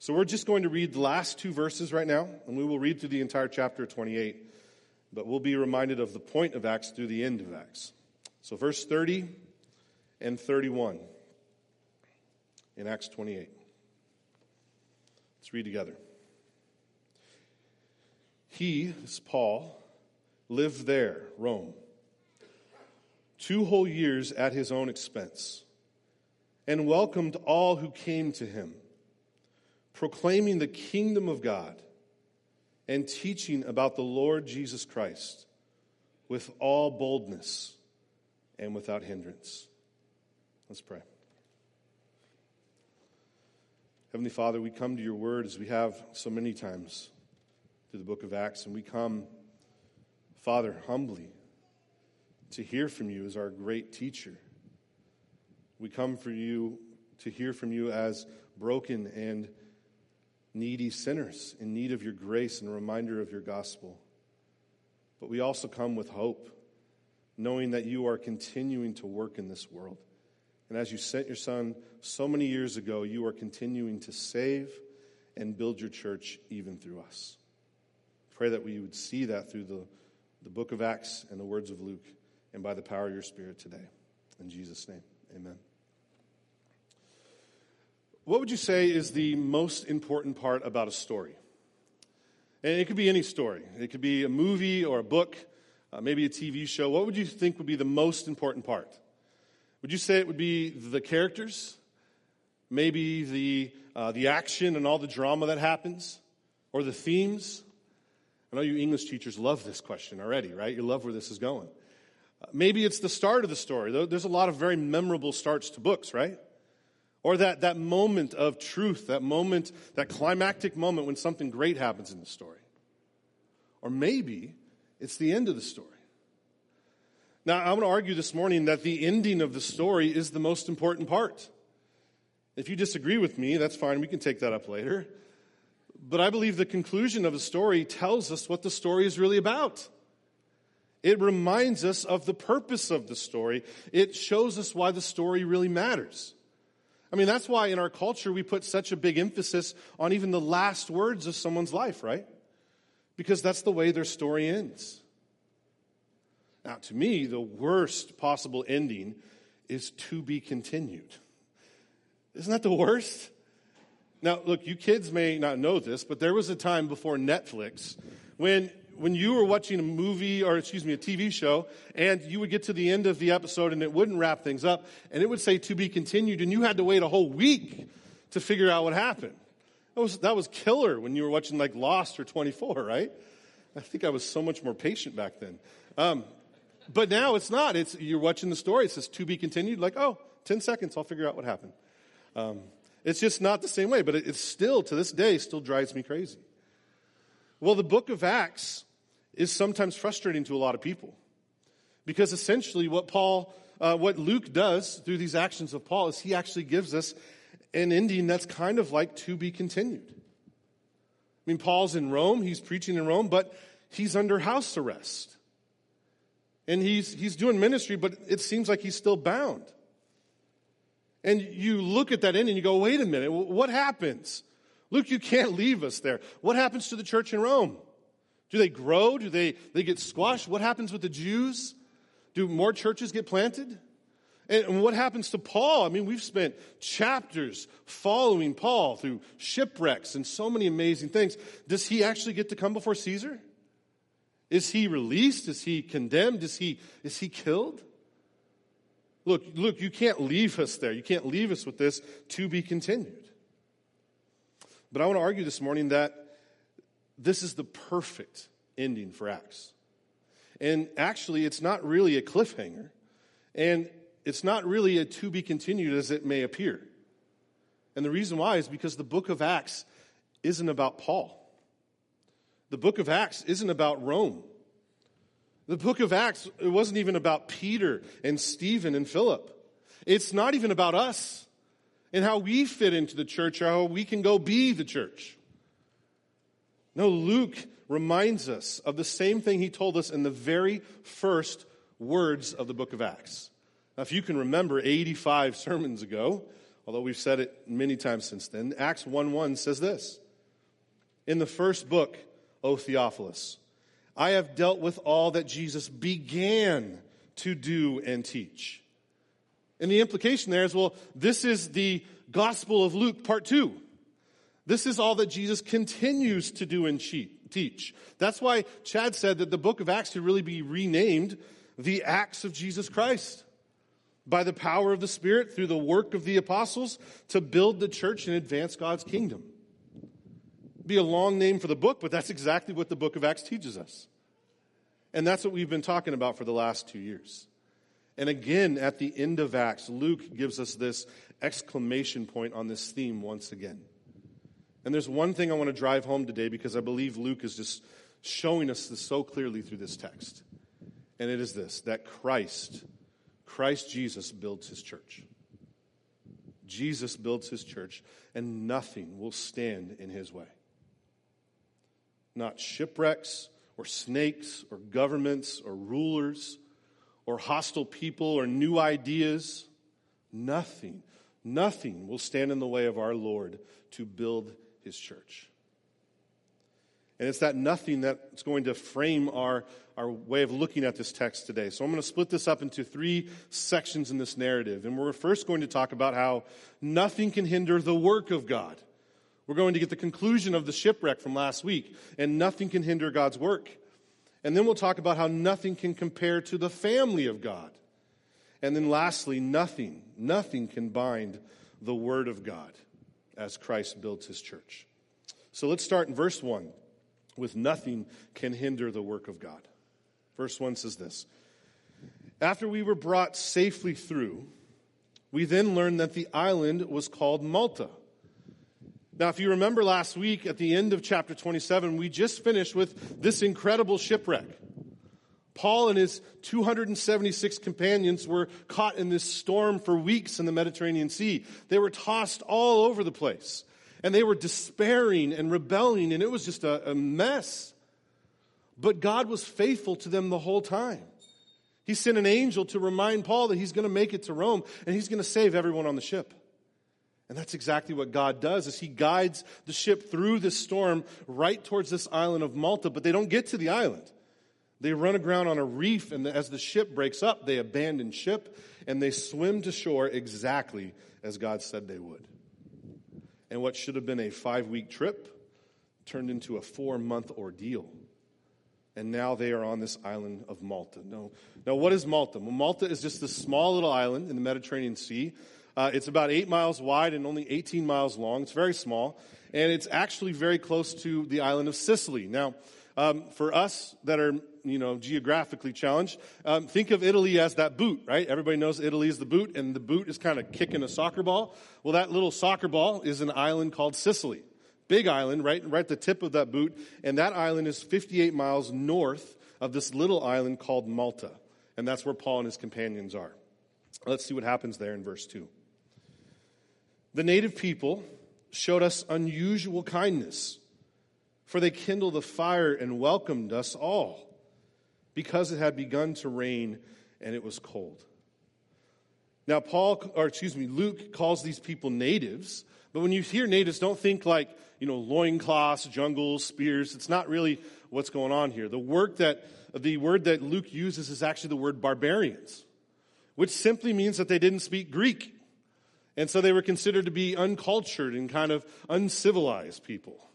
So we're just going to read the last two verses right now, and we will read through the entire chapter 28. But we'll be reminded of the point of Acts through the end of Acts. So, verse 30 and 31 in Acts 28. Let's read together. He, this Paul, lived there, Rome, two whole years at his own expense, and welcomed all who came to him, proclaiming the kingdom of God and teaching about the Lord Jesus Christ with all boldness and without hindrance. Let's pray. Heavenly Father, we come to your word as we have so many times through the book of Acts, and we come, Father, humbly to hear from you as our great teacher. We come for you to hear from you as broken and needy sinners in need of your grace and a reminder of your gospel. But we also come with hope, knowing that you are continuing to work in this world. And as you sent your son so many years ago, you are continuing to save and build your church even through us. Pray that we would see that through the, the book of Acts and the words of Luke and by the power of your Spirit today. In Jesus' name, amen. What would you say is the most important part about a story? And it could be any story. It could be a movie or a book, uh, maybe a TV show. What would you think would be the most important part? Would you say it would be the characters? Maybe the, uh, the action and all the drama that happens? Or the themes? I know you English teachers love this question already, right? You love where this is going. Uh, maybe it's the start of the story. There's a lot of very memorable starts to books, right? Or that, that moment of truth, that moment, that climactic moment when something great happens in the story. Or maybe it's the end of the story. Now, I want to argue this morning that the ending of the story is the most important part. If you disagree with me, that's fine. We can take that up later. But I believe the conclusion of a story tells us what the story is really about. It reminds us of the purpose of the story. It shows us why the story really matters. I mean, that's why in our culture we put such a big emphasis on even the last words of someone's life, right? Because that's the way their story ends. Now, to me, the worst possible ending is to be continued. Isn't that the worst? Now, look, you kids may not know this, but there was a time before Netflix when when you were watching a movie or excuse me a tv show and you would get to the end of the episode and it wouldn't wrap things up and it would say to be continued and you had to wait a whole week to figure out what happened that was that was killer when you were watching like lost or 24 right i think i was so much more patient back then um, but now it's not. It's you're watching the story. It says to be continued. Like, oh, 10 seconds, I'll figure out what happened. Um, it's just not the same way, but it, it's still, to this day, still drives me crazy. Well, the book of Acts is sometimes frustrating to a lot of people because essentially what Paul, uh, what Luke does through these actions of Paul is he actually gives us an ending that's kind of like to be continued. I mean, Paul's in Rome, he's preaching in Rome, but he's under house arrest and he's, he's doing ministry, but it seems like he's still bound. And you look at that end and you go, wait a minute, what happens? Luke, you can't leave us there. What happens to the church in Rome? Do they grow? Do they, they get squashed? What happens with the Jews? Do more churches get planted? And what happens to Paul? I mean, we've spent chapters following Paul through shipwrecks and so many amazing things. Does he actually get to come before Caesar? Is he released? Is he condemned? Is he, is he killed? Look, look, you can't leave us there. You can't leave us with this to be continued. But I want to argue this morning that this is the perfect ending for Acts. And actually, it's not really a cliffhanger. And it's not really a to be continued as it may appear. And the reason why is because the book of Acts isn't about Paul. The book of Acts isn't about Rome. The book of Acts, it wasn't even about Peter and Stephen and Philip. It's not even about us and how we fit into the church or how we can go be the church. No, Luke reminds us of the same thing he told us in the very first words of the book of Acts. Now, if you can remember 85 sermons ago, although we've said it many times since then. Acts 1 1 says this In the first book, O Theophilus, I have dealt with all that Jesus began to do and teach. And the implication there is well, this is the Gospel of Luke, part two. This is all that Jesus continues to do and teach. That's why Chad said that the book of Acts should really be renamed the Acts of Jesus Christ by the power of the Spirit through the work of the apostles to build the church and advance God's kingdom. Be a long name for the book, but that's exactly what the book of Acts teaches us. And that's what we've been talking about for the last two years. And again, at the end of Acts, Luke gives us this exclamation point on this theme once again. And there's one thing I want to drive home today because I believe Luke is just showing us this so clearly through this text. And it is this that Christ, Christ Jesus builds his church. Jesus builds his church, and nothing will stand in his way. Not shipwrecks, or snakes, or governments, or rulers, or hostile people, or new ideas. Nothing, nothing will stand in the way of our Lord to build his church. And it's that nothing that's going to frame our, our way of looking at this text today. So I'm going to split this up into three sections in this narrative. And we're first going to talk about how nothing can hinder the work of God. We're going to get the conclusion of the shipwreck from last week, and nothing can hinder God's work. And then we'll talk about how nothing can compare to the family of God. And then lastly, nothing, nothing can bind the Word of God as Christ builds his church. So let's start in verse 1 with nothing can hinder the work of God. Verse 1 says this After we were brought safely through, we then learned that the island was called Malta. Now, if you remember last week at the end of chapter 27, we just finished with this incredible shipwreck. Paul and his 276 companions were caught in this storm for weeks in the Mediterranean Sea. They were tossed all over the place and they were despairing and rebelling, and it was just a, a mess. But God was faithful to them the whole time. He sent an angel to remind Paul that he's going to make it to Rome and he's going to save everyone on the ship. And that's exactly what God does is he guides the ship through this storm right towards this island of Malta, but they don't get to the island. They run aground on a reef and as the ship breaks up, they abandon ship and they swim to shore exactly as God said they would and what should have been a five week trip turned into a four month ordeal. And now they are on this island of Malta. No, now, what is Malta? Well, Malta is just this small little island in the Mediterranean Sea. Uh, it's about eight miles wide and only 18 miles long. It's very small. And it's actually very close to the island of Sicily. Now, um, for us that are, you know, geographically challenged, um, think of Italy as that boot, right? Everybody knows Italy is the boot, and the boot is kind of kicking a soccer ball. Well, that little soccer ball is an island called Sicily. Big island, right, right at the tip of that boot, and that island is 58 miles north of this little island called Malta. And that's where Paul and his companions are. Let's see what happens there in verse 2. The native people showed us unusual kindness for they kindled a fire and welcomed us all because it had begun to rain and it was cold. Now, Paul, or excuse me, Luke calls these people natives, but when you hear natives, don't think like, you know, loincloths, jungles, spears. It's not really what's going on here. The word that, the word that Luke uses is actually the word barbarians, which simply means that they didn't speak Greek. And so they were considered to be uncultured and kind of uncivilized people.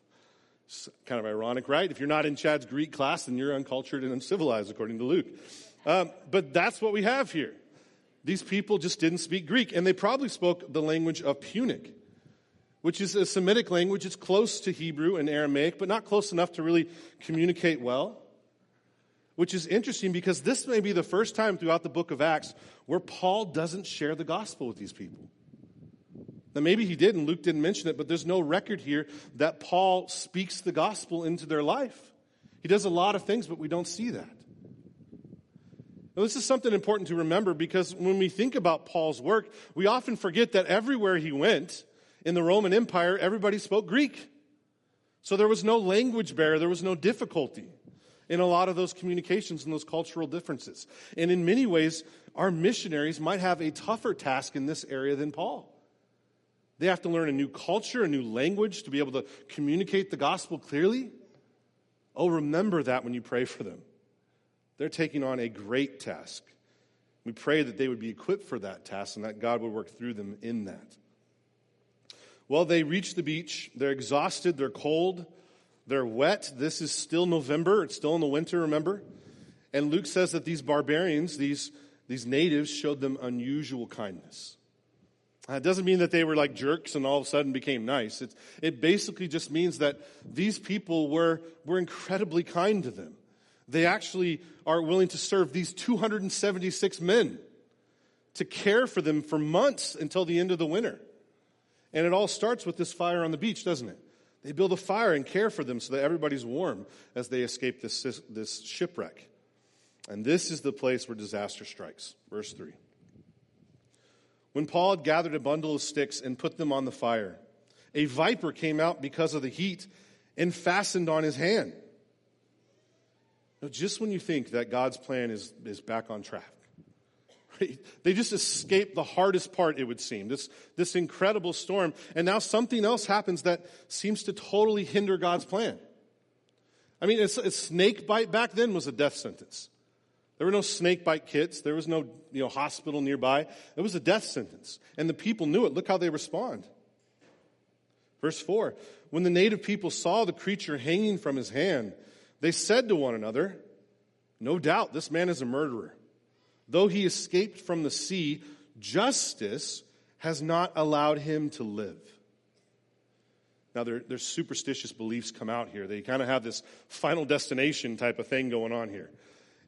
It's kind of ironic, right? If you're not in Chad's Greek class, then you're uncultured and uncivilized, according to Luke. Um, but that's what we have here. These people just didn't speak Greek, and they probably spoke the language of Punic, which is a Semitic language. It's close to Hebrew and Aramaic, but not close enough to really communicate well. Which is interesting because this may be the first time throughout the book of Acts where Paul doesn't share the gospel with these people. Now, maybe he did, and Luke didn't mention it, but there's no record here that Paul speaks the gospel into their life. He does a lot of things, but we don't see that. Now, this is something important to remember because when we think about Paul's work, we often forget that everywhere he went in the Roman Empire, everybody spoke Greek. So there was no language barrier, there was no difficulty in a lot of those communications and those cultural differences. And in many ways, our missionaries might have a tougher task in this area than Paul. They have to learn a new culture, a new language to be able to communicate the gospel clearly. Oh, remember that when you pray for them. They're taking on a great task. We pray that they would be equipped for that task and that God would work through them in that. Well, they reach the beach. They're exhausted. They're cold. They're wet. This is still November. It's still in the winter, remember? And Luke says that these barbarians, these, these natives, showed them unusual kindness. Uh, it doesn't mean that they were like jerks and all of a sudden became nice. It's, it basically just means that these people were, were incredibly kind to them. They actually are willing to serve these 276 men to care for them for months until the end of the winter. And it all starts with this fire on the beach, doesn't it? They build a fire and care for them so that everybody's warm as they escape this, this shipwreck. And this is the place where disaster strikes. Verse 3. When Paul had gathered a bundle of sticks and put them on the fire, a viper came out because of the heat and fastened on his hand. Now, just when you think that God's plan is, is back on track, right? they just escaped the hardest part, it would seem, this, this incredible storm. And now something else happens that seems to totally hinder God's plan. I mean, a, a snake bite back then was a death sentence. There were no snake bite kits. There was no you know, hospital nearby. It was a death sentence. And the people knew it. Look how they respond. Verse 4 When the native people saw the creature hanging from his hand, they said to one another, No doubt this man is a murderer. Though he escaped from the sea, justice has not allowed him to live. Now, there, there's superstitious beliefs come out here. They kind of have this final destination type of thing going on here.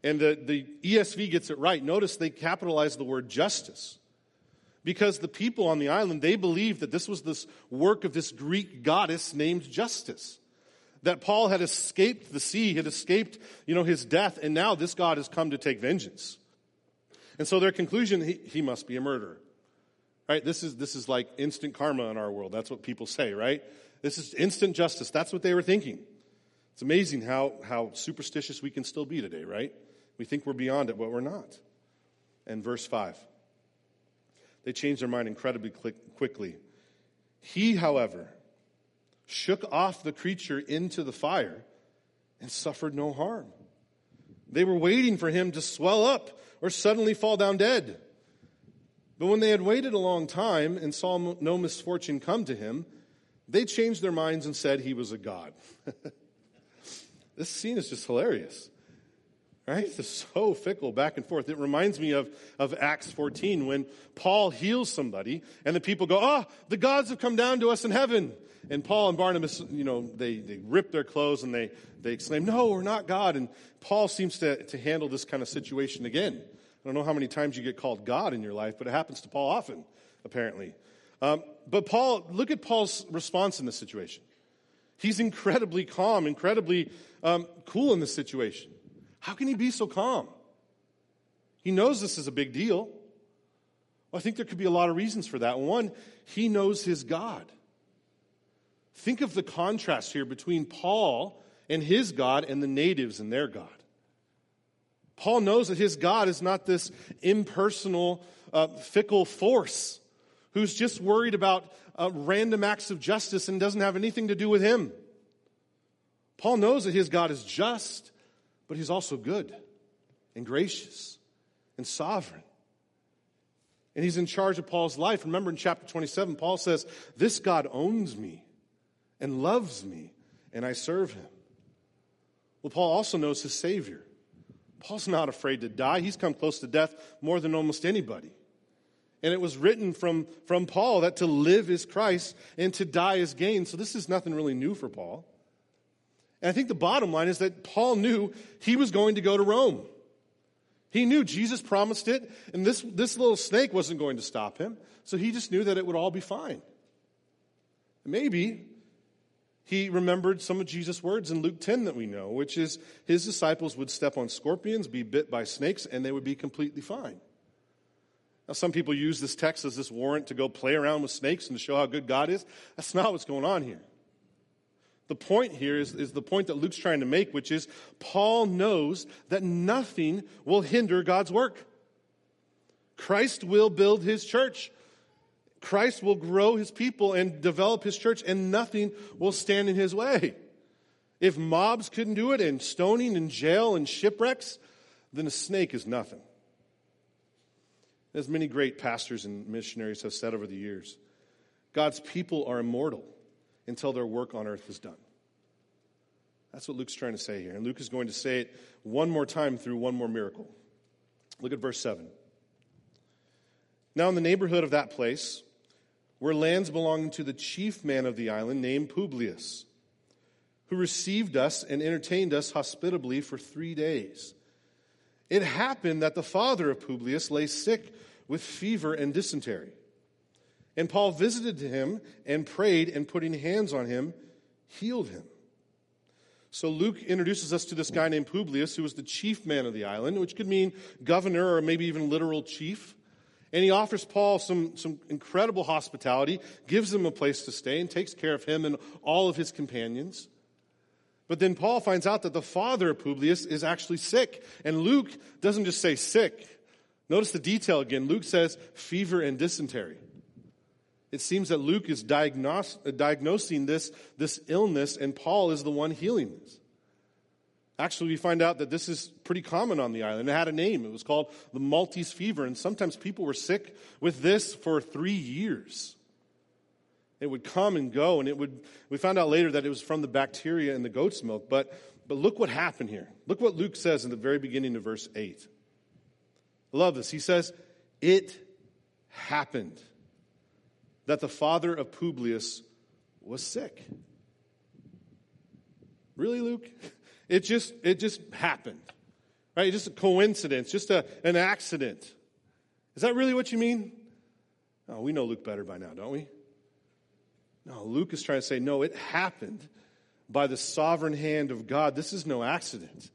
And the, the ESV gets it right. Notice they capitalize the word justice. Because the people on the island, they believed that this was this work of this Greek goddess named Justice that Paul had escaped the sea, had escaped, you know, his death, and now this God has come to take vengeance. And so their conclusion, he, he must be a murderer. Right? This is, this is like instant karma in our world. That's what people say, right? This is instant justice. That's what they were thinking. It's amazing how, how superstitious we can still be today, right? We think we're beyond it, but we're not. And verse 5. They changed their mind incredibly quickly. He, however, shook off the creature into the fire and suffered no harm. They were waiting for him to swell up or suddenly fall down dead. But when they had waited a long time and saw no misfortune come to him, they changed their minds and said he was a god. this scene is just hilarious. Right? It's so fickle back and forth. It reminds me of, of Acts 14 when Paul heals somebody and the people go, Oh, the gods have come down to us in heaven. And Paul and Barnabas, you know, they, they rip their clothes and they, they exclaim, No, we're not God. And Paul seems to, to handle this kind of situation again. I don't know how many times you get called God in your life, but it happens to Paul often, apparently. Um, but Paul, look at Paul's response in this situation. He's incredibly calm, incredibly um, cool in this situation. How can he be so calm? He knows this is a big deal. Well, I think there could be a lot of reasons for that. One, he knows his God. Think of the contrast here between Paul and his God and the natives and their God. Paul knows that his God is not this impersonal, uh, fickle force who's just worried about uh, random acts of justice and doesn't have anything to do with him. Paul knows that his God is just, but he's also good and gracious and sovereign. And he's in charge of Paul's life. Remember in chapter 27, Paul says, This God owns me and loves me, and I serve him. Well, Paul also knows his Savior. Paul's not afraid to die. He's come close to death more than almost anybody. And it was written from, from Paul that to live is Christ and to die is gain. So this is nothing really new for Paul. And I think the bottom line is that Paul knew he was going to go to Rome. He knew Jesus promised it, and this, this little snake wasn't going to stop him. So he just knew that it would all be fine. Maybe he remembered some of Jesus' words in Luke 10 that we know, which is his disciples would step on scorpions, be bit by snakes, and they would be completely fine. Now, some people use this text as this warrant to go play around with snakes and to show how good God is. That's not what's going on here. The point here is, is the point that Luke's trying to make, which is Paul knows that nothing will hinder God's work. Christ will build his church. Christ will grow his people and develop his church, and nothing will stand in his way. If mobs couldn't do it, and stoning and jail and shipwrecks, then a snake is nothing. As many great pastors and missionaries have said over the years, God's people are immortal until their work on earth is done. That's what Luke's trying to say here. And Luke is going to say it one more time through one more miracle. Look at verse 7. Now, in the neighborhood of that place were lands belonging to the chief man of the island named Publius, who received us and entertained us hospitably for three days. It happened that the father of Publius lay sick with fever and dysentery. And Paul visited him and prayed, and putting hands on him, healed him. So Luke introduces us to this guy named Publius, who was the chief man of the island, which could mean governor or maybe even literal chief. And he offers Paul some, some incredible hospitality, gives him a place to stay, and takes care of him and all of his companions. But then Paul finds out that the father of Publius is actually sick. And Luke doesn't just say sick. Notice the detail again. Luke says fever and dysentery. It seems that Luke is diagnos- uh, diagnosing this, this illness, and Paul is the one healing this. Actually, we find out that this is pretty common on the island. It had a name. It was called the Maltese fever, and sometimes people were sick with this for three years. It would come and go, and it would. We found out later that it was from the bacteria in the goat's milk. But but look what happened here. Look what Luke says in the very beginning of verse eight. I love this. He says, "It happened that the father of Publius was sick." Really, Luke? It just it just happened, right? Just a coincidence, just a, an accident. Is that really what you mean? Oh, we know Luke better by now, don't we? No, Luke is trying to say, no, it happened by the sovereign hand of God. This is no accident.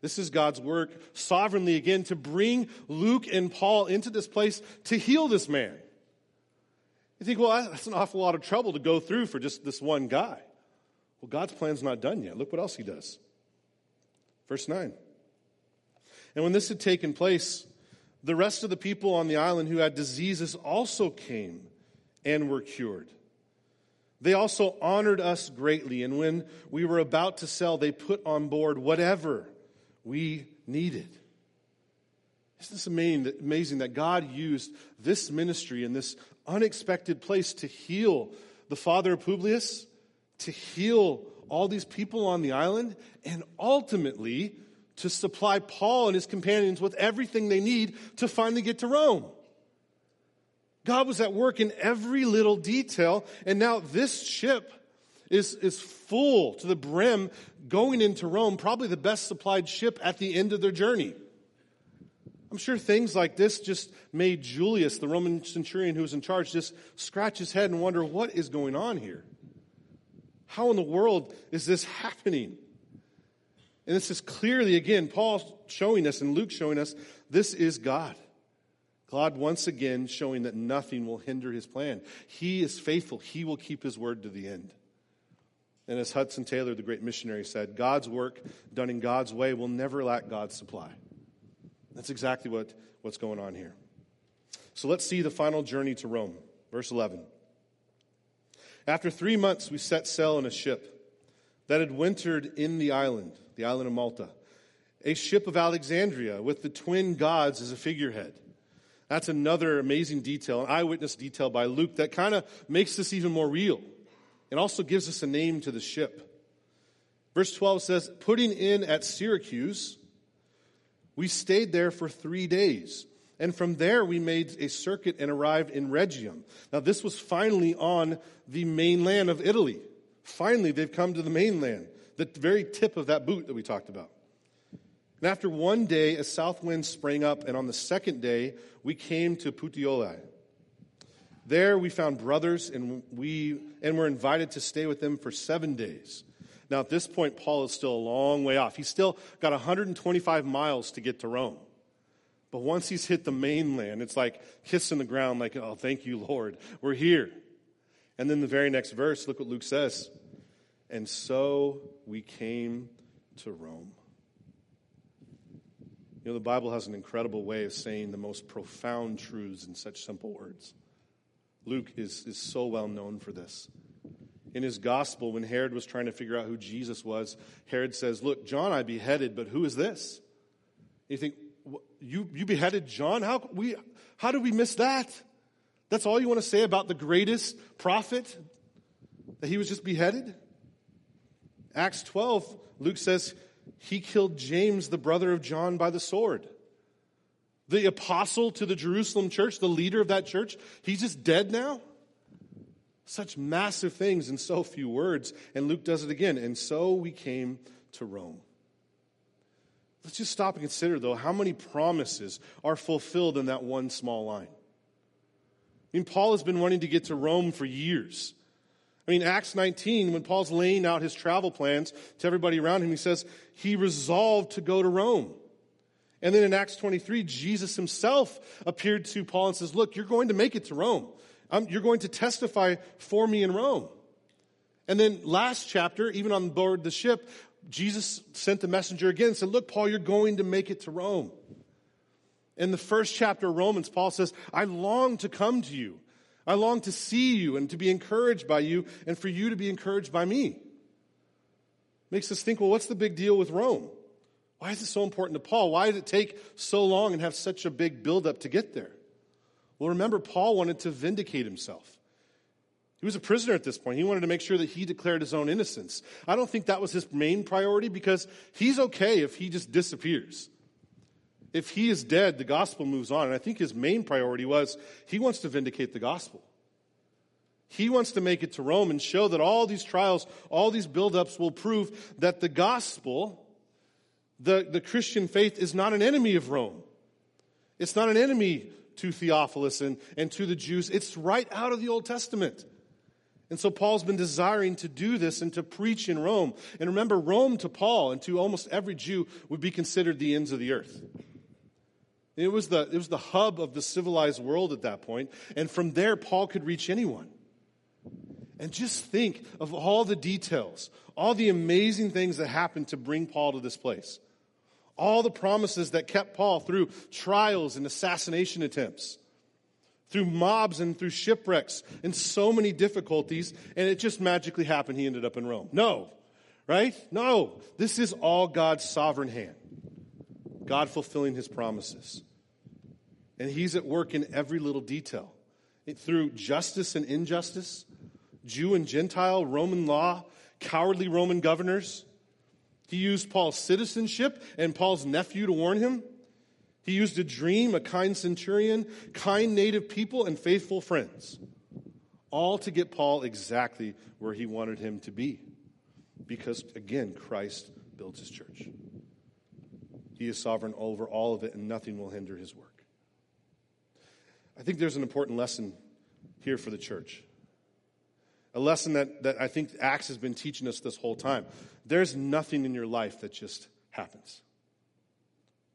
This is God's work sovereignly again to bring Luke and Paul into this place to heal this man. You think, well, that's an awful lot of trouble to go through for just this one guy. Well, God's plan's not done yet. Look what else he does. Verse 9. And when this had taken place, the rest of the people on the island who had diseases also came and were cured. They also honored us greatly, and when we were about to sell, they put on board whatever we needed. Isn't this amazing that God used this ministry and this unexpected place to heal the father of Publius, to heal all these people on the island, and ultimately to supply Paul and his companions with everything they need to finally get to Rome? God was at work in every little detail, and now this ship is, is full to the brim going into Rome, probably the best supplied ship at the end of their journey. I'm sure things like this just made Julius, the Roman centurion who was in charge, just scratch his head and wonder what is going on here? How in the world is this happening? And this is clearly, again, Paul showing us and Luke showing us this is God. God once again showing that nothing will hinder his plan. He is faithful. He will keep his word to the end. And as Hudson Taylor, the great missionary, said, God's work done in God's way will never lack God's supply. That's exactly what, what's going on here. So let's see the final journey to Rome. Verse 11. After three months, we set sail in a ship that had wintered in the island, the island of Malta, a ship of Alexandria with the twin gods as a figurehead. That's another amazing detail, an eyewitness detail by Luke that kind of makes this even more real. It also gives us a name to the ship. Verse 12 says, Putting in at Syracuse, we stayed there for three days. And from there, we made a circuit and arrived in Rhegium. Now, this was finally on the mainland of Italy. Finally, they've come to the mainland, the very tip of that boot that we talked about. And after one day, a south wind sprang up, and on the second day, we came to Puteoli. There we found brothers, and we and were invited to stay with them for seven days. Now, at this point, Paul is still a long way off. He's still got 125 miles to get to Rome. But once he's hit the mainland, it's like kissing the ground, like, oh, thank you, Lord. We're here. And then the very next verse, look what Luke says. And so we came to Rome. You know, the Bible has an incredible way of saying the most profound truths in such simple words. Luke is, is so well known for this. In his gospel, when Herod was trying to figure out who Jesus was, Herod says, Look, John I beheaded, but who is this? You think, you, you beheaded John? How, we, how did we miss that? That's all you want to say about the greatest prophet? That he was just beheaded? Acts 12, Luke says he killed James, the brother of John, by the sword. The apostle to the Jerusalem church, the leader of that church, he's just dead now? Such massive things in so few words. And Luke does it again. And so we came to Rome. Let's just stop and consider, though, how many promises are fulfilled in that one small line. I mean, Paul has been wanting to get to Rome for years. I mean, Acts 19, when Paul's laying out his travel plans to everybody around him, he says he resolved to go to Rome. And then in Acts 23, Jesus himself appeared to Paul and says, Look, you're going to make it to Rome. Um, you're going to testify for me in Rome. And then last chapter, even on board the ship, Jesus sent the messenger again and said, Look, Paul, you're going to make it to Rome. In the first chapter of Romans, Paul says, I long to come to you I long to see you and to be encouraged by you and for you to be encouraged by me. Makes us think, well, what's the big deal with Rome? Why is it so important to Paul? Why did it take so long and have such a big buildup to get there? Well, remember, Paul wanted to vindicate himself. He was a prisoner at this point. He wanted to make sure that he declared his own innocence. I don't think that was his main priority because he's okay if he just disappears if he is dead, the gospel moves on. And I think his main priority was he wants to vindicate the gospel. He wants to make it to Rome and show that all these trials, all these buildups will prove that the gospel, the, the Christian faith, is not an enemy of Rome. It's not an enemy to Theophilus and, and to the Jews. It's right out of the Old Testament. And so Paul's been desiring to do this and to preach in Rome. And remember, Rome to Paul and to almost every Jew would be considered the ends of the earth. It was, the, it was the hub of the civilized world at that point, and from there, Paul could reach anyone. And just think of all the details, all the amazing things that happened to bring Paul to this place. All the promises that kept Paul through trials and assassination attempts, through mobs and through shipwrecks and so many difficulties, and it just magically happened he ended up in Rome. No, right? No, this is all God's sovereign hand. God fulfilling his promises. And he's at work in every little detail. It, through justice and injustice, Jew and Gentile, Roman law, cowardly Roman governors. He used Paul's citizenship and Paul's nephew to warn him. He used a dream, a kind centurion, kind native people, and faithful friends, all to get Paul exactly where he wanted him to be. Because, again, Christ builds his church. He is sovereign over all of it, and nothing will hinder his work. I think there's an important lesson here for the church. A lesson that, that I think Acts has been teaching us this whole time. There's nothing in your life that just happens.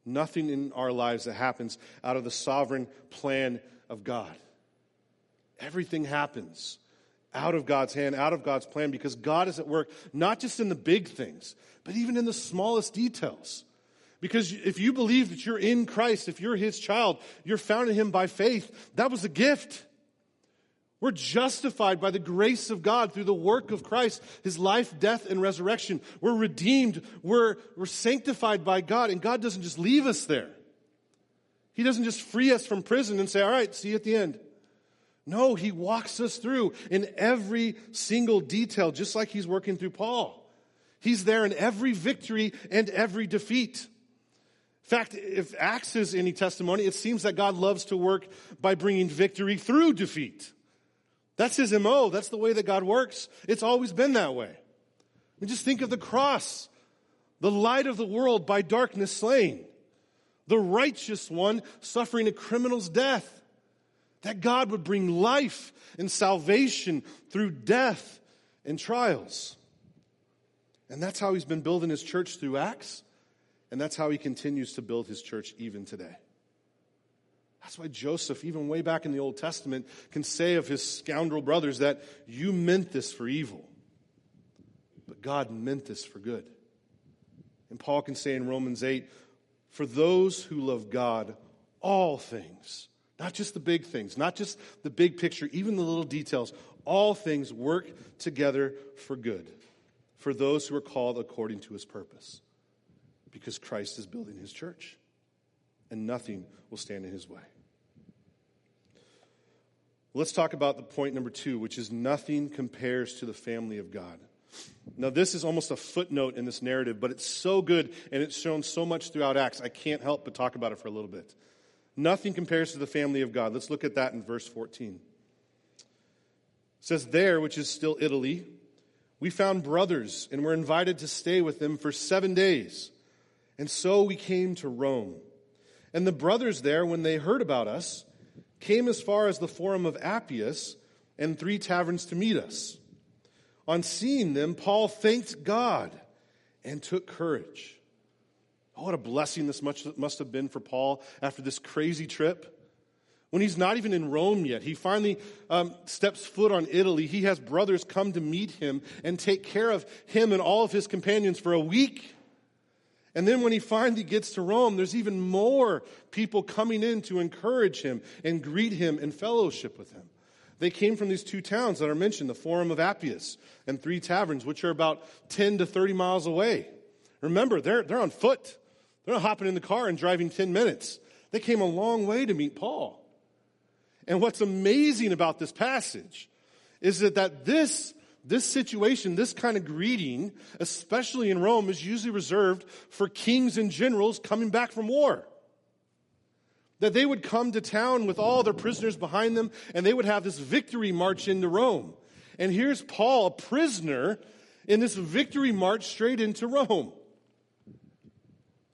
Nothing in our lives that happens out of the sovereign plan of God. Everything happens out of God's hand, out of God's plan, because God is at work, not just in the big things, but even in the smallest details. Because if you believe that you're in Christ, if you're his child, you're found in him by faith, that was a gift. We're justified by the grace of God through the work of Christ, his life, death, and resurrection. We're redeemed. We're, we're sanctified by God, and God doesn't just leave us there. He doesn't just free us from prison and say, All right, see you at the end. No, he walks us through in every single detail, just like he's working through Paul. He's there in every victory and every defeat. In fact, if Acts is any testimony, it seems that God loves to work by bringing victory through defeat. That's his MO. That's the way that God works. It's always been that way. And just think of the cross, the light of the world by darkness slain, the righteous one suffering a criminal's death. That God would bring life and salvation through death and trials. And that's how he's been building his church through Acts. And that's how he continues to build his church even today. That's why Joseph, even way back in the Old Testament, can say of his scoundrel brothers that you meant this for evil, but God meant this for good. And Paul can say in Romans 8, for those who love God, all things, Not just the big things, not just the big picture, even the little details. All things work together for good for those who are called according to his purpose because Christ is building his church and nothing will stand in his way. Let's talk about the point number two, which is nothing compares to the family of God. Now, this is almost a footnote in this narrative, but it's so good and it's shown so much throughout Acts, I can't help but talk about it for a little bit. Nothing compares to the family of God. Let's look at that in verse 14. It says, There, which is still Italy, we found brothers and were invited to stay with them for seven days. And so we came to Rome. And the brothers there, when they heard about us, came as far as the Forum of Appius and three taverns to meet us. On seeing them, Paul thanked God and took courage. Oh, what a blessing this must have been for Paul after this crazy trip. When he's not even in Rome yet, he finally um, steps foot on Italy. He has brothers come to meet him and take care of him and all of his companions for a week. And then when he finally gets to Rome, there's even more people coming in to encourage him and greet him and fellowship with him. They came from these two towns that are mentioned, the Forum of Appius and three taverns, which are about 10 to 30 miles away. Remember, they're, they're on foot. They're not hopping in the car and driving 10 minutes. They came a long way to meet Paul. And what's amazing about this passage is that, that this this situation, this kind of greeting, especially in Rome, is usually reserved for kings and generals coming back from war. That they would come to town with all their prisoners behind them and they would have this victory march into Rome. And here's Paul, a prisoner, in this victory march straight into Rome.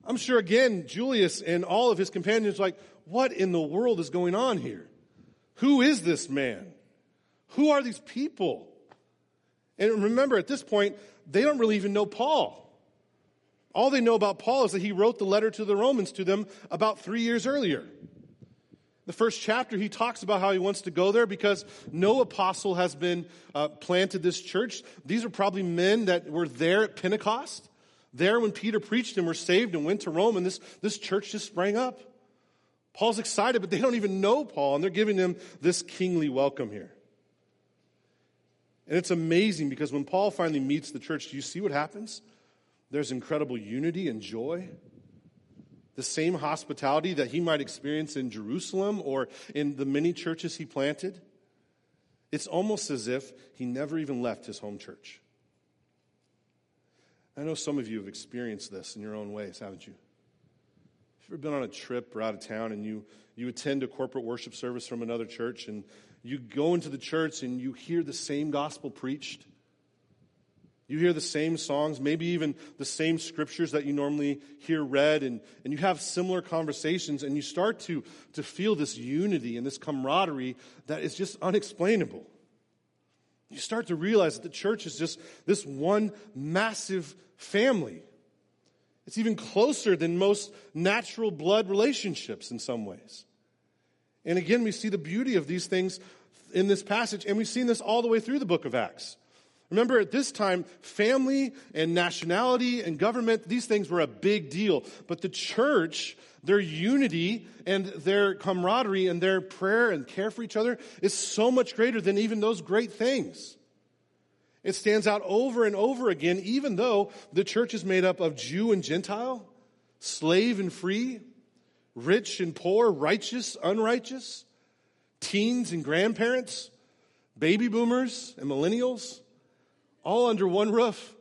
I'm sure again, Julius and all of his companions like, what in the world is going on here? Who is this man? Who are these people? And remember, at this point, they don't really even know Paul. All they know about Paul is that he wrote the letter to the Romans to them about three years earlier. The first chapter, he talks about how he wants to go there because no apostle has been uh, planted this church. These are probably men that were there at Pentecost, there when Peter preached and were saved and went to Rome, and this, this church just sprang up. Paul's excited, but they don't even know Paul, and they're giving him this kingly welcome here. And it's amazing because when Paul finally meets the church, do you see what happens? There's incredible unity and joy. The same hospitality that he might experience in Jerusalem or in the many churches he planted. It's almost as if he never even left his home church. I know some of you have experienced this in your own ways, haven't you? Have you've ever been on a trip or out of town and you, you attend a corporate worship service from another church and you go into the church and you hear the same gospel preached. You hear the same songs, maybe even the same scriptures that you normally hear read, and, and you have similar conversations, and you start to, to feel this unity and this camaraderie that is just unexplainable. You start to realize that the church is just this one massive family. It's even closer than most natural blood relationships in some ways. And again, we see the beauty of these things in this passage, and we've seen this all the way through the book of Acts. Remember, at this time, family and nationality and government, these things were a big deal. But the church, their unity and their camaraderie and their prayer and care for each other is so much greater than even those great things. It stands out over and over again, even though the church is made up of Jew and Gentile, slave and free, rich and poor, righteous, unrighteous, teens and grandparents, baby boomers and millennials, all under one roof,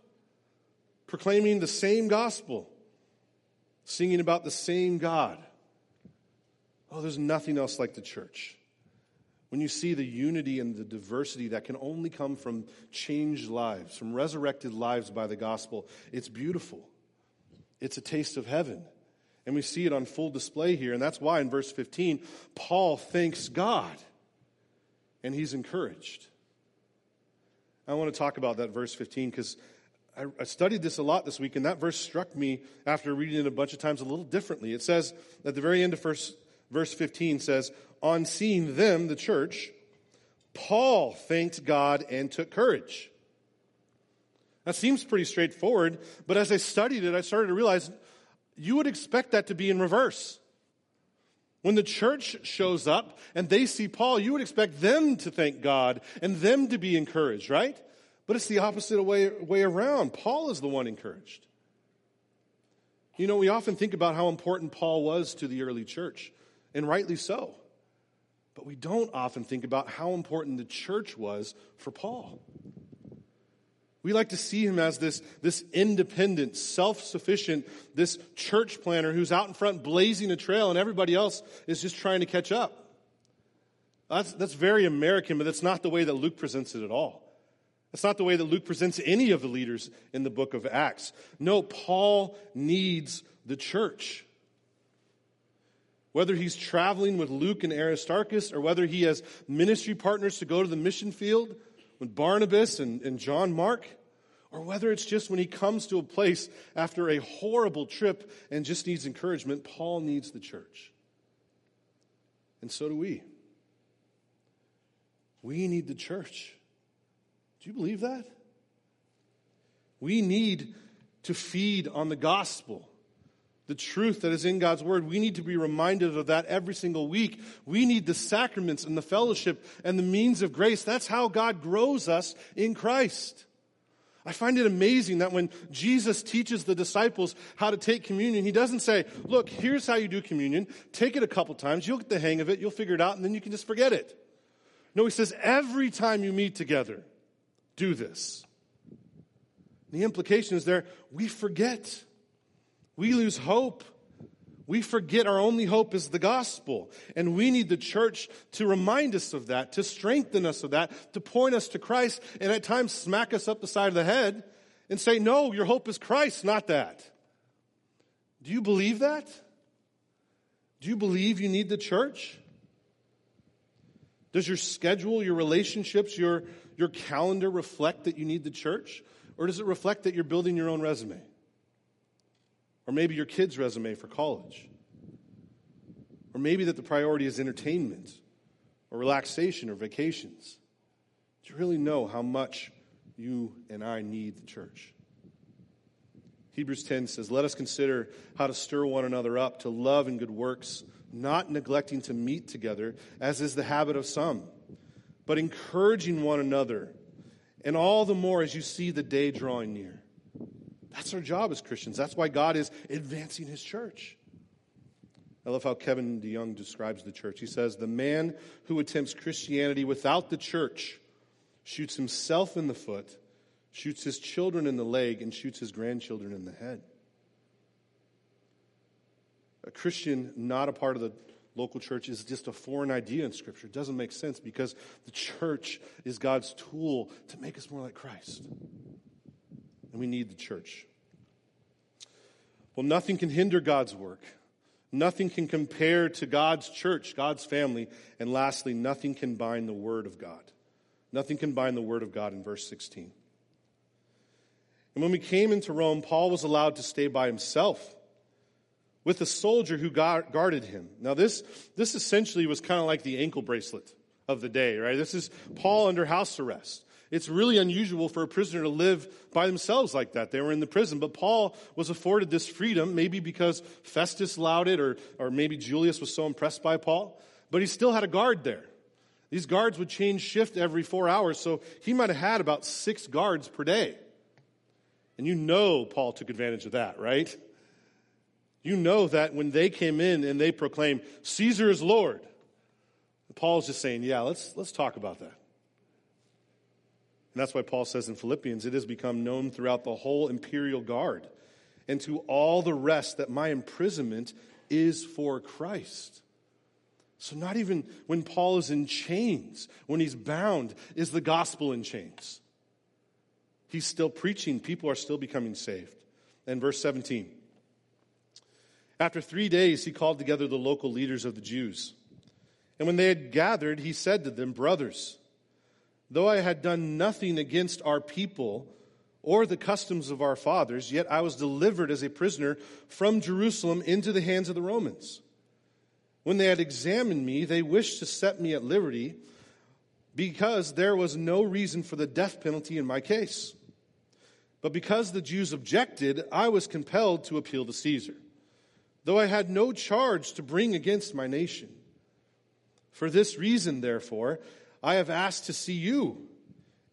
proclaiming the same gospel, singing about the same God. Oh, there's nothing else like the church. When you see the unity and the diversity that can only come from changed lives, from resurrected lives by the gospel, it's beautiful. It's a taste of heaven. And we see it on full display here. And that's why in verse 15, Paul thanks God and he's encouraged. I want to talk about that verse 15 because I, I, studied this a lot this week, and that verse struck me after reading it a bunch of times a little differently. It says, at the very end of verse, verse 15 says, On seeing them, the church, Paul thanked God and took courage. That seems pretty straightforward, but as I studied it, I started to realize you would expect that to be in reverse. When the church shows up and they see Paul, you would expect them to thank God and them to be encouraged, right? But it's the opposite way, way around. Paul is the one encouraged. You know, we often think about how important Paul was to the early church, and rightly so. But we don't often think about how important the church was for Paul. We like to see him as this, this independent, self sufficient, this church planner who's out in front blazing a trail and everybody else is just trying to catch up. That's, that's very American, but that's not the way that Luke presents it at all. That's not the way that Luke presents any of the leaders in the book of Acts. No, Paul needs the church. Whether he's traveling with Luke and Aristarchus, or whether he has ministry partners to go to the mission field with Barnabas and, and John Mark, or whether it's just when he comes to a place after a horrible trip and just needs encouragement, Paul needs the church. And so do we. We need the church. Do you believe that? We need to feed on the gospel, the truth that is in God's word. We need to be reminded of that every single week. We need the sacraments and the fellowship and the means of grace. That's how God grows us in Christ. I find it amazing that when Jesus teaches the disciples how to take communion, he doesn't say, Look, here's how you do communion. Take it a couple times. You'll get the hang of it. You'll figure it out, and then you can just forget it. No, he says, Every time you meet together, do this. The implication is there we forget, we lose hope. We forget our only hope is the gospel. And we need the church to remind us of that, to strengthen us of that, to point us to Christ, and at times smack us up the side of the head and say, No, your hope is Christ, not that. Do you believe that? Do you believe you need the church? Does your schedule, your relationships, your, your calendar reflect that you need the church? Or does it reflect that you're building your own resume? Or maybe your kid's resume for college. Or maybe that the priority is entertainment or relaxation or vacations. Do you really know how much you and I need the church? Hebrews 10 says, Let us consider how to stir one another up to love and good works, not neglecting to meet together, as is the habit of some, but encouraging one another, and all the more as you see the day drawing near. That's our job as Christians. That's why God is advancing his church. I love how Kevin DeYoung describes the church. He says, The man who attempts Christianity without the church shoots himself in the foot, shoots his children in the leg, and shoots his grandchildren in the head. A Christian not a part of the local church is just a foreign idea in Scripture. It doesn't make sense because the church is God's tool to make us more like Christ. And we need the church. Well, nothing can hinder God's work. Nothing can compare to God's church, God's family. And lastly, nothing can bind the Word of God. Nothing can bind the Word of God in verse 16. And when we came into Rome, Paul was allowed to stay by himself with a soldier who guarded him. Now, this, this essentially was kind of like the ankle bracelet of the day, right? This is Paul under house arrest. It's really unusual for a prisoner to live by themselves like that. They were in the prison, but Paul was afforded this freedom, maybe because Festus allowed it, or, or maybe Julius was so impressed by Paul. But he still had a guard there. These guards would change shift every four hours, so he might have had about six guards per day. And you know Paul took advantage of that, right? You know that when they came in and they proclaimed, Caesar is Lord, Paul's just saying, yeah, let's, let's talk about that. And that's why Paul says in Philippians, it has become known throughout the whole imperial guard and to all the rest that my imprisonment is for Christ. So, not even when Paul is in chains, when he's bound, is the gospel in chains. He's still preaching, people are still becoming saved. And verse 17 After three days, he called together the local leaders of the Jews. And when they had gathered, he said to them, Brothers, Though I had done nothing against our people or the customs of our fathers, yet I was delivered as a prisoner from Jerusalem into the hands of the Romans. When they had examined me, they wished to set me at liberty because there was no reason for the death penalty in my case. But because the Jews objected, I was compelled to appeal to Caesar. though I had no charge to bring against my nation. For this reason, therefore, I have asked to see you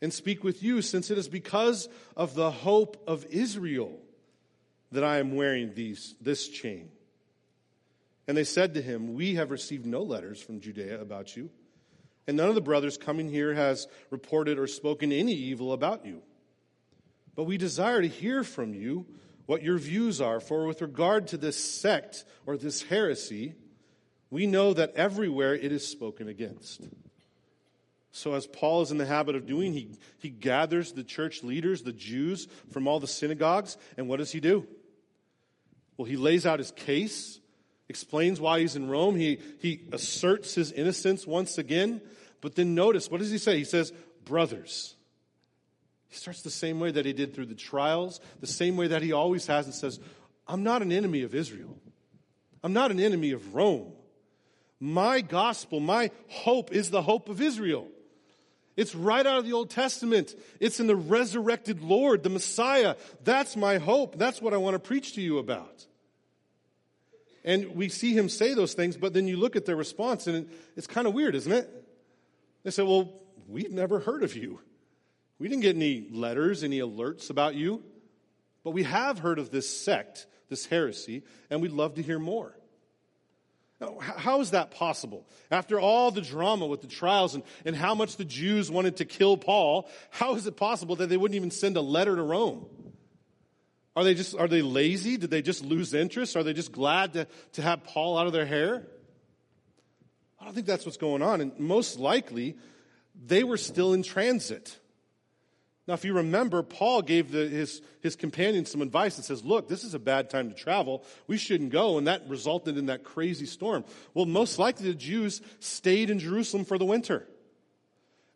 and speak with you, since it is because of the hope of Israel that I am wearing these, this chain. And they said to him, We have received no letters from Judea about you, and none of the brothers coming here has reported or spoken any evil about you. But we desire to hear from you what your views are, for with regard to this sect or this heresy, we know that everywhere it is spoken against. So, as Paul is in the habit of doing, he, he gathers the church leaders, the Jews, from all the synagogues, and what does he do? Well, he lays out his case, explains why he's in Rome, he, he asserts his innocence once again, but then notice, what does he say? He says, Brothers. He starts the same way that he did through the trials, the same way that he always has, and says, I'm not an enemy of Israel. I'm not an enemy of Rome. My gospel, my hope is the hope of Israel. It's right out of the Old Testament. It's in the resurrected Lord, the Messiah. That's my hope. That's what I want to preach to you about. And we see him say those things, but then you look at their response and it's kind of weird, isn't it? They say, Well, we've never heard of you. We didn't get any letters, any alerts about you, but we have heard of this sect, this heresy, and we'd love to hear more. Oh, how is that possible? After all the drama with the trials and, and how much the Jews wanted to kill Paul, how is it possible that they wouldn't even send a letter to Rome? Are they just are they lazy? Did they just lose interest? Are they just glad to, to have Paul out of their hair? I don't think that's what's going on. And most likely, they were still in transit. Now, if you remember, Paul gave the, his, his companions some advice that says, look, this is a bad time to travel. We shouldn't go. And that resulted in that crazy storm. Well, most likely the Jews stayed in Jerusalem for the winter.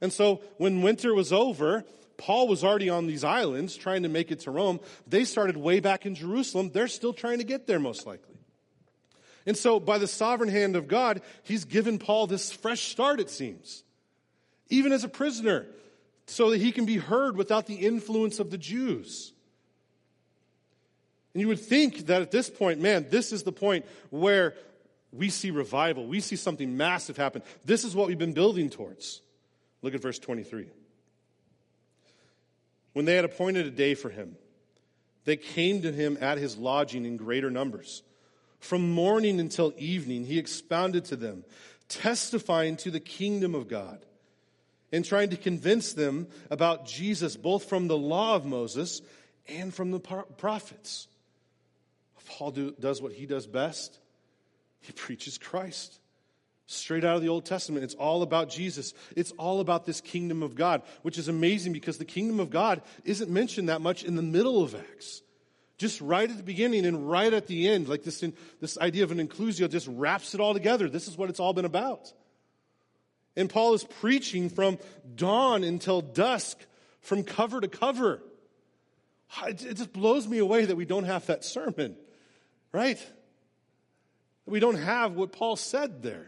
And so when winter was over, Paul was already on these islands trying to make it to Rome. They started way back in Jerusalem. They're still trying to get there, most likely. And so, by the sovereign hand of God, he's given Paul this fresh start, it seems. Even as a prisoner, so that he can be heard without the influence of the Jews. And you would think that at this point, man, this is the point where we see revival. We see something massive happen. This is what we've been building towards. Look at verse 23. When they had appointed a day for him, they came to him at his lodging in greater numbers. From morning until evening, he expounded to them, testifying to the kingdom of God and trying to convince them about Jesus, both from the law of Moses and from the prophets. Paul do, does what he does best. He preaches Christ. Straight out of the Old Testament. It's all about Jesus. It's all about this kingdom of God, which is amazing because the kingdom of God isn't mentioned that much in the middle of Acts. Just right at the beginning and right at the end, like this, this idea of an inclusio just wraps it all together. This is what it's all been about. And Paul is preaching from dawn until dusk, from cover to cover. It just blows me away that we don't have that sermon, right? We don't have what Paul said there.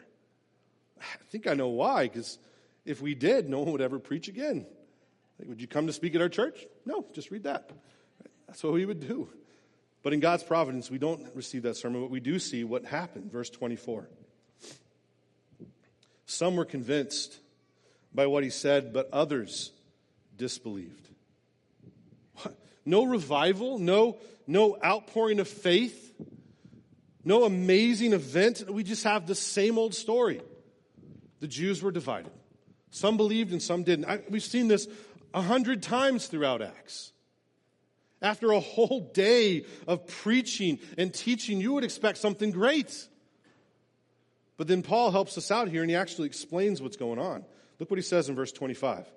I think I know why, because if we did, no one would ever preach again. Like, would you come to speak at our church? No, just read that. That's what we would do. But in God's providence, we don't receive that sermon, but we do see what happened. Verse 24. Some were convinced by what he said, but others disbelieved. No revival, no, no outpouring of faith, no amazing event. We just have the same old story. The Jews were divided. Some believed and some didn't. I, we've seen this a hundred times throughout Acts. After a whole day of preaching and teaching, you would expect something great. But then Paul helps us out here and he actually explains what's going on. Look what he says in verse 25.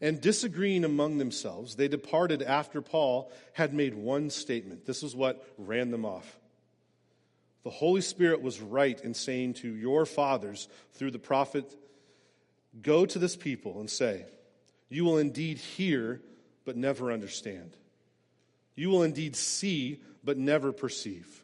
And disagreeing among themselves, they departed after Paul had made one statement. This is what ran them off. The Holy Spirit was right in saying to your fathers through the prophet, Go to this people and say, You will indeed hear, but never understand. You will indeed see, but never perceive.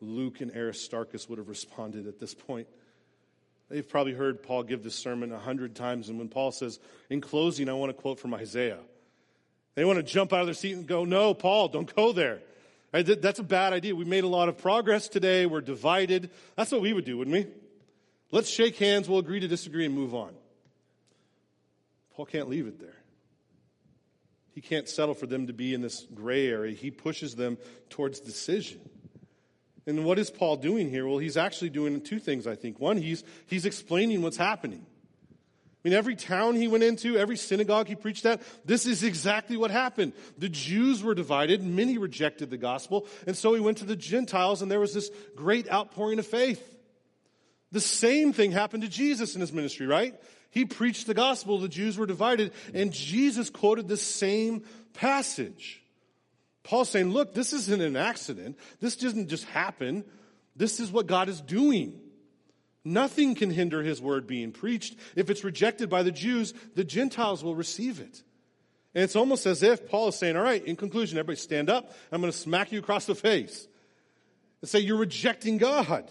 Luke and Aristarchus would have responded at this point. They've probably heard Paul give this sermon a hundred times, and when Paul says, in closing, I want to quote from Isaiah, they want to jump out of their seat and go, No, Paul, don't go there. That's a bad idea. We made a lot of progress today. We're divided. That's what we would do, wouldn't we? Let's shake hands. We'll agree to disagree and move on. Paul can't leave it there. He can't settle for them to be in this gray area. He pushes them towards decision. And what is Paul doing here? Well, he's actually doing two things, I think. One, he's, he's explaining what's happening. I mean, every town he went into, every synagogue he preached at, this is exactly what happened. The Jews were divided, many rejected the gospel, and so he went to the Gentiles, and there was this great outpouring of faith. The same thing happened to Jesus in his ministry, right? He preached the gospel, the Jews were divided, and Jesus quoted the same passage. Paul's saying, look, this isn't an accident. This doesn't just happen. This is what God is doing. Nothing can hinder his word being preached. If it's rejected by the Jews, the Gentiles will receive it. And it's almost as if Paul is saying, All right, in conclusion, everybody stand up. I'm going to smack you across the face and say, You're rejecting God.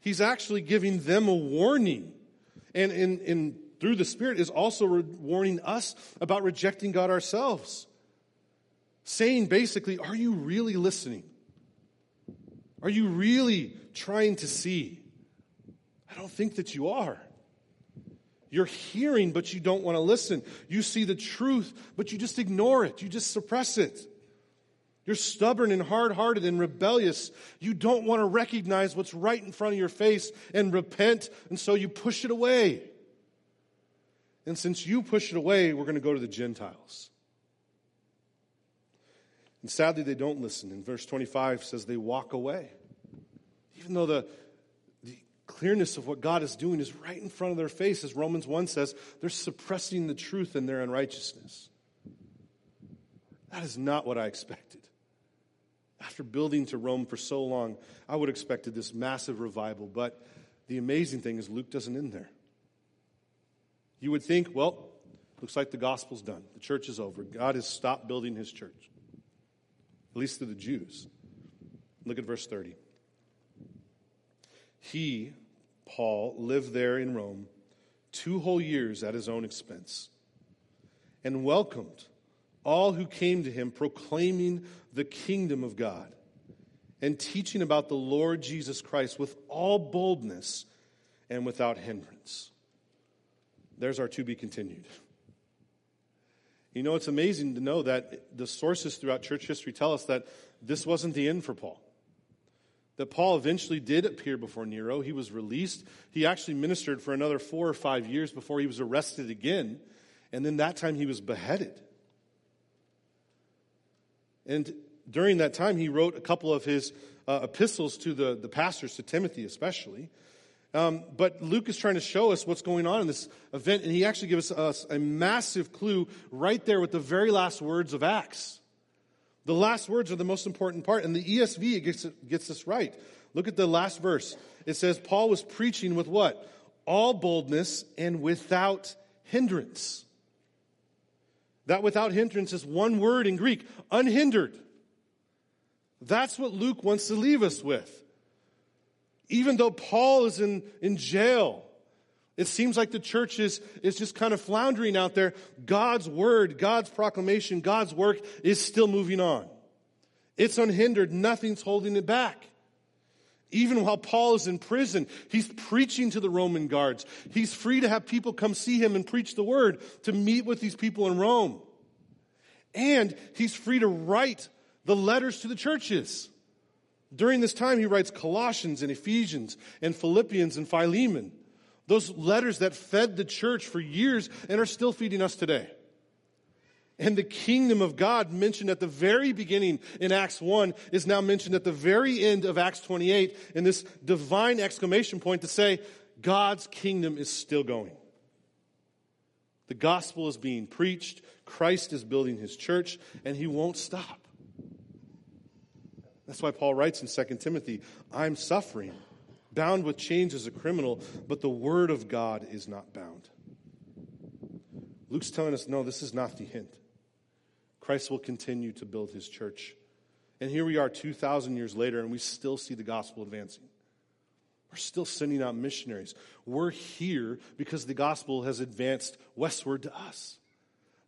He's actually giving them a warning. And in, in, through the Spirit is also re- warning us about rejecting God ourselves. Saying basically, Are you really listening? Are you really trying to see? I don't think that you are. You're hearing, but you don't want to listen. You see the truth, but you just ignore it. You just suppress it. You're stubborn and hard hearted and rebellious. You don't want to recognize what's right in front of your face and repent, and so you push it away. And since you push it away, we're going to go to the Gentiles. And sadly, they don't listen. In verse 25 says they walk away. Even though the, the clearness of what God is doing is right in front of their face, as Romans 1 says, they're suppressing the truth in their unrighteousness. That is not what I expected. After building to Rome for so long, I would have expected this massive revival, but the amazing thing is Luke doesn't end there. You would think, well, looks like the gospel's done. The church is over. God has stopped building his church at least to the Jews. Look at verse 30. He, Paul, lived there in Rome two whole years at his own expense and welcomed all who came to him proclaiming the kingdom of God and teaching about the Lord Jesus Christ with all boldness and without hindrance. There's our to be continued. You know, it's amazing to know that the sources throughout church history tell us that this wasn't the end for Paul. That Paul eventually did appear before Nero. He was released. He actually ministered for another four or five years before he was arrested again. And then that time he was beheaded. And during that time, he wrote a couple of his uh, epistles to the, the pastors, to Timothy especially. Um, but Luke is trying to show us what's going on in this event, and he actually gives us a massive clue right there with the very last words of Acts. The last words are the most important part, and the ESV gets, gets this right. Look at the last verse. It says, Paul was preaching with what? All boldness and without hindrance. That without hindrance is one word in Greek, unhindered. That's what Luke wants to leave us with even though Paul is in, in jail, it seems like the church is, is just kind of floundering out there. God's word, God's proclamation, God's work is still moving on. It's unhindered. Nothing's holding it back. Even while Paul is in prison, he's preaching to the Roman guards. He's free to have people come see him and preach the word, to meet with these people in Rome. And he's free to write the letters to the churches. During this time, he writes Colossians and Ephesians and Philippians and Philemon. Those letters that fed the church for years and are still feeding us today. And the kingdom of God mentioned at the very beginning in Acts 1 is now mentioned at the very end of Acts 28 in this divine exclamation point to say, God's kingdom is still going. The gospel is being preached, Christ is building his church, and he won't stop. That's why Paul writes in 2 Timothy I'm suffering, bound with chains as a criminal, but the word of God is not bound. Luke's telling us no, this is not the hint. Christ will continue to build his church. And here we are 2,000 years later, and we still see the gospel advancing. We're still sending out missionaries. We're here because the gospel has advanced westward to us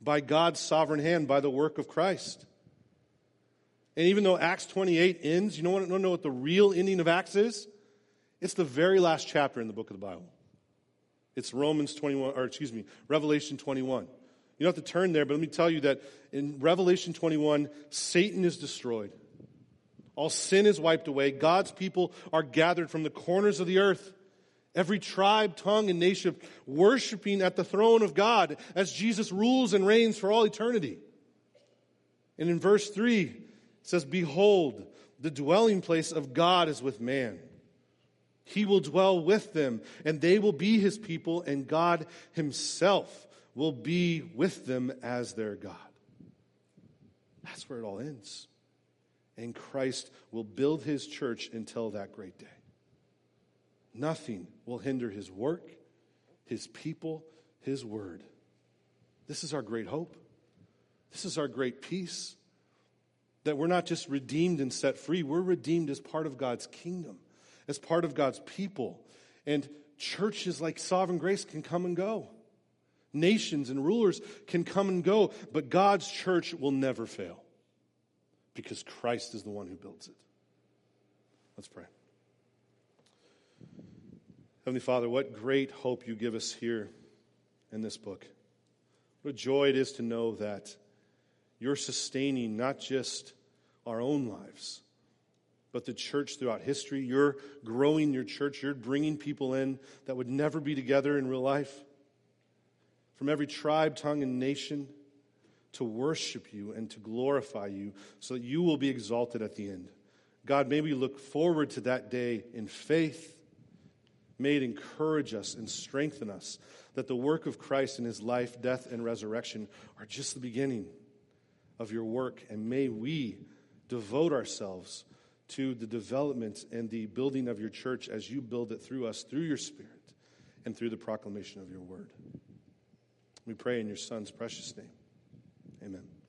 by God's sovereign hand, by the work of Christ. And even though Acts 28 ends, you what, know what the real ending of Acts is? It's the very last chapter in the book of the Bible. It's Romans 21, or excuse me, Revelation 21. You don't have to turn there, but let me tell you that in Revelation 21, Satan is destroyed. All sin is wiped away. God's people are gathered from the corners of the earth. Every tribe, tongue, and nation worshiping at the throne of God as Jesus rules and reigns for all eternity. And in verse 3, it says, Behold, the dwelling place of God is with man. He will dwell with them, and they will be his people, and God himself will be with them as their God. That's where it all ends and Christ will build his church until that great day. Nothing will hinder his work, his people, his word. This is our great hope. This is our great peace. That we're not just redeemed and set free, we're redeemed as part of God's kingdom, as part of God's people. And churches like Sovereign Grace can come and go. Nations and rulers can come and go, but God's church will never fail because Christ is the one who builds it. Let's pray. Heavenly Father, what great hope you give us here in this book. What a joy it is to know that you're sustaining not just our own lives, but the church throughout history. You're growing your church. You're bringing people in that would never be together in real life from every tribe, tongue, and nation to worship you and to glorify you so that you will be exalted at the end. God, may we look forward to that day in faith. May it encourage us and strengthen us that the work of Christ in his life, death, and resurrection are just the beginning of your work. And may we devote ourselves to the development and the building of your church as you build it through us, through your Spirit, and through the proclamation of your word. We pray in your Son's precious name. Amen.